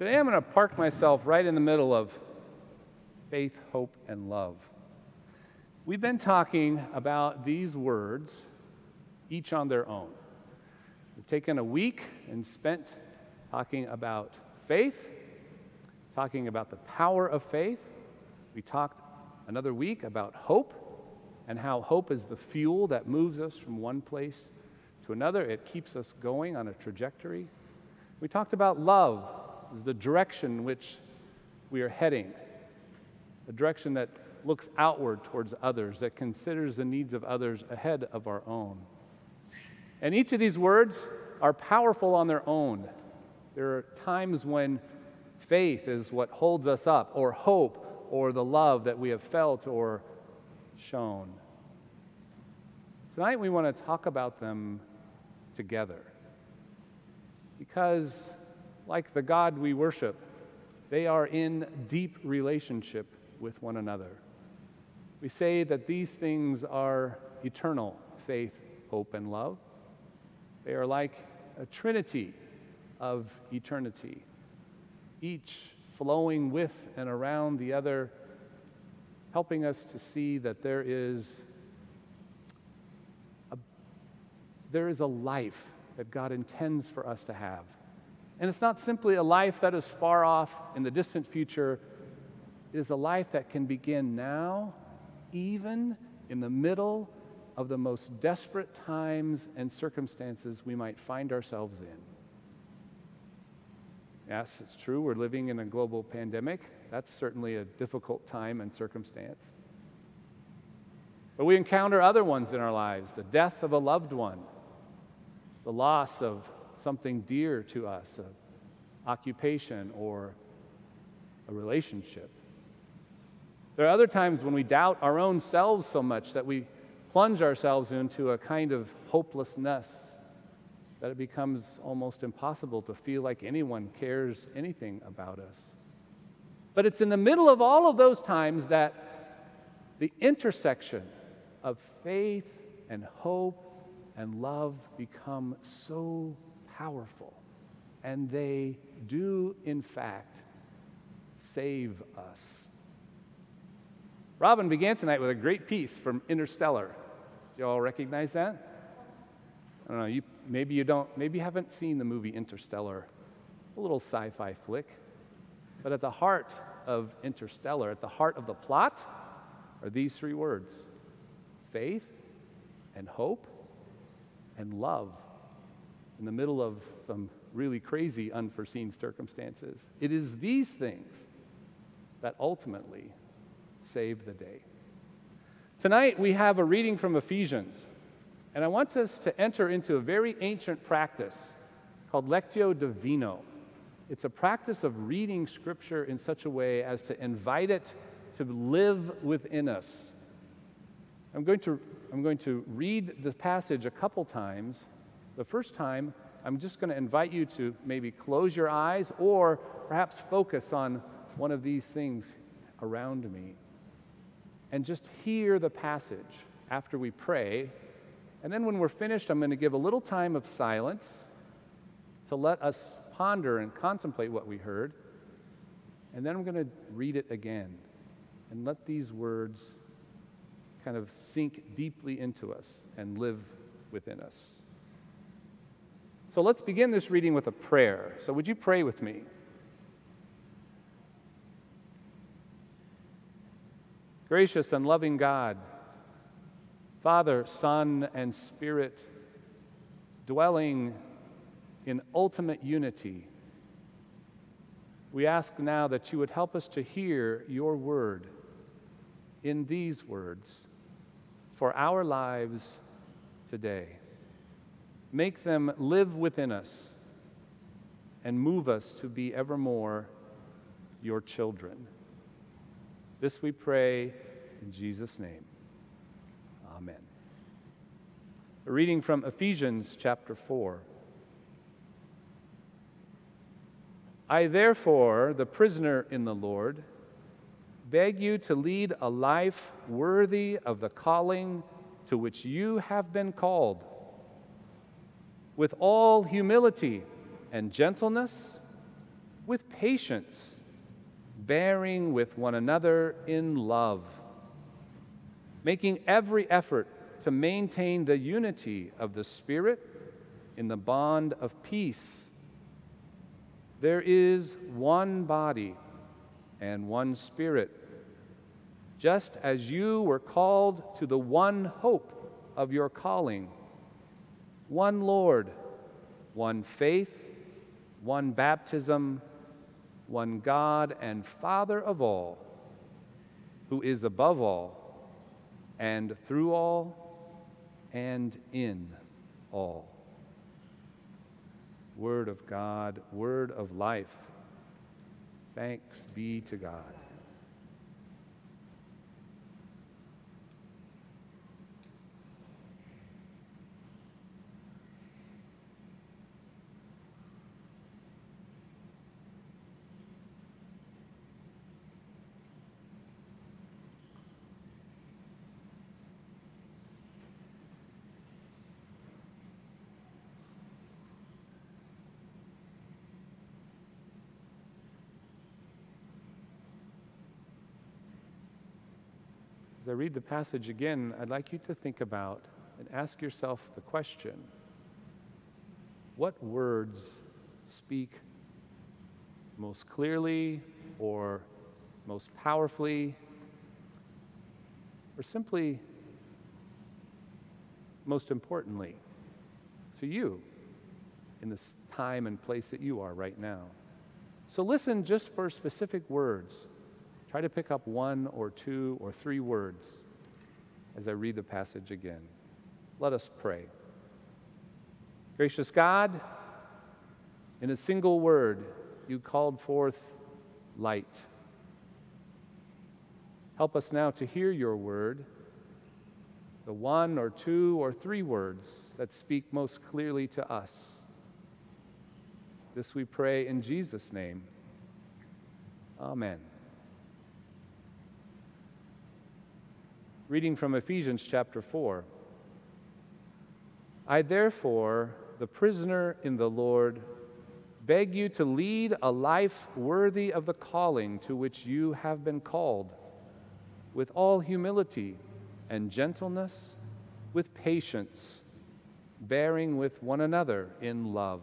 Today I'm going to park myself right in the middle of faith, hope, and love. We've been talking about these words, each on their own. We've taken a week and spent talking about faith, talking about the power of faith. We talked another week about hope and how hope is the fuel that moves us from one place to another. It keeps us going on a trajectory. We talked about love as the direction in which we are heading, a direction that looks outward towards others, that considers the needs of others ahead of our own. And each of these words are powerful on their own. There are times when faith is what holds us up, or hope, or the love that we have felt or shown. Tonight we want to talk about them together. Because, like the God we worship, they are in deep relationship with one another. We say that these things are eternal faith, hope, and love. They are like a trinity of eternity, each flowing with and around the other, helping us to see that there is there is a life that God intends for us to have. And it's not simply a life that is far off in the distant future, it is a life that can begin now, even in the middle of the most desperate times and circumstances we might find ourselves in. Yes, it's true, we're living in a global pandemic. That's certainly a difficult time and circumstance. But we encounter other ones in our lives the death of a loved one, the loss of something dear to us, an occupation or a relationship. There are other times when we doubt our own selves so much that we plunge ourselves into a kind of hopelessness that it becomes almost impossible to feel like anyone cares anything about us. But it's in the middle of all of those times that the intersection of faith and hope and love become so powerful. And they do, in fact, save us. Robin began tonight with a great piece from Interstellar. Do you all recognize that? I don't know, you, maybe you don't, maybe you haven't seen the movie Interstellar, a little sci fi flick. But at the heart of Interstellar, at the heart of the plot, are these three words faith and hope and love in the middle of some really crazy, unforeseen circumstances. It is these things that ultimately save the day. Tonight, we have a reading from Ephesians, and I want us to enter into a very ancient practice called Lectio Divina. It's a practice of reading Scripture in such a way as to invite it to live within us. I'm going to I'm going to read the passage a couple times. The first time, I'm just going to invite you to maybe close your eyes or perhaps focus on one of these things around me and just hear the passage after we pray. And then when we're finished, I'm going to give a little time of silence to let us ponder and contemplate what we heard. And then I'm going to read it again and let these words kind of sink deeply into us and live within us. So let's begin this reading with a prayer. So, would you pray with me? Gracious and loving God, Father, Son, and Spirit, dwelling in ultimate unity, we ask now that you would help us to hear your word in these words for our lives today. Make them live within us and move us to be evermore your children. This we pray in Jesus' name. Amen. A reading from Ephesians chapter 4. I, therefore, the prisoner in the Lord, beg you to lead a life worthy of the calling to which you have been called, with all humility and gentleness, with patience, bearing with one another in love, making every effort to maintain the unity of the Spirit in the bond of peace. There is one body and one Spirit, just as you were called to the one hope of your calling one Lord, one faith, one baptism, one God and Father of all, who is above all, and through all, and in all. Word of God, word of life. Thanks be to God. As I read the passage again, I'd like you to think about and ask yourself the question what words speak most clearly or most powerfully or simply most importantly to you in this time and place that you are right now? So listen just for specific words Try to pick up one or two or three words as I read the passage again. Let us pray. Gracious God, in a single word, you called forth light. Help us now to hear your word, the one or two or three words that speak most clearly to us. This we pray in Jesus' name. Amen. Reading from Ephesians chapter 4. I therefore, the prisoner in the Lord, beg you to lead a life worthy of the calling to which you have been called, with all humility and gentleness, with patience, bearing with one another in love,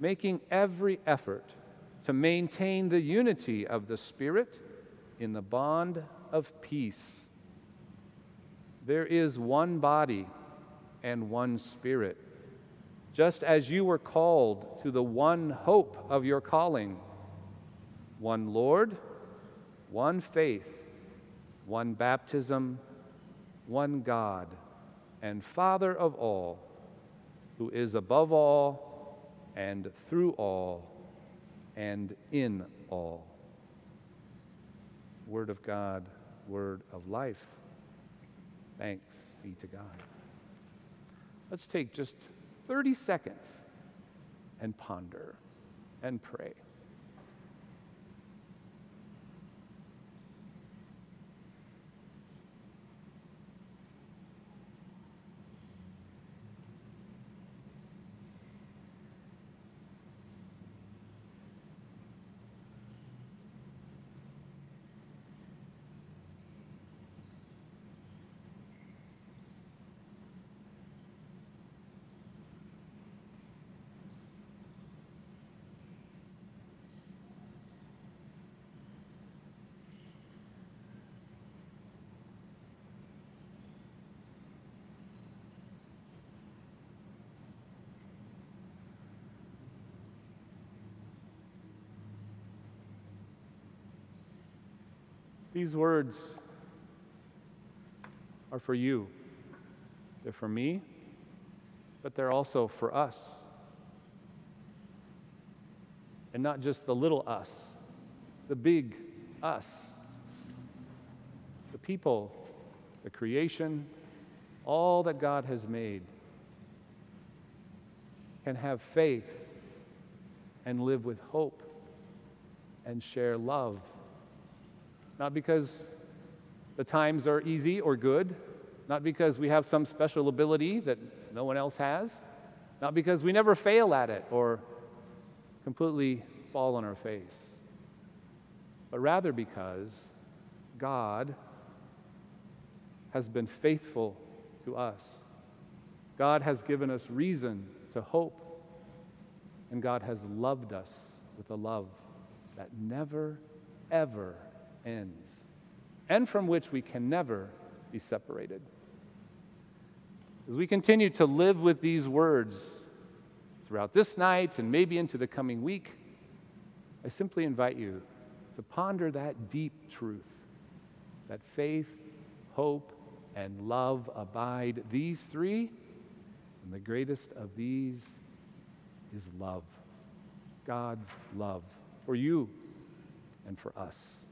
making every effort to maintain the unity of the Spirit in the bond of peace. There is one body and one spirit, just as you were called to the one hope of your calling one Lord, one faith, one baptism, one God, and Father of all, who is above all, and through all, and in all. Word of God word of life. Thanks be to God. Let's take just 30 seconds and ponder and pray. These words are for you. They're for me, but they're also for us. And not just the little us, the big us. The people, the creation, all that God has made can have faith and live with hope and share love not because the times are easy or good, not because we have some special ability that no one else has, not because we never fail at it or completely fall on our face, but rather because God has been faithful to us. God has given us reason to hope, and God has loved us with a love that never, ever ends, and from which we can never be separated. As we continue to live with these words throughout this night and maybe into the coming week, I simply invite you to ponder that deep truth that faith, hope, and love abide. These three, and the greatest of these is love. God's love for you and for us.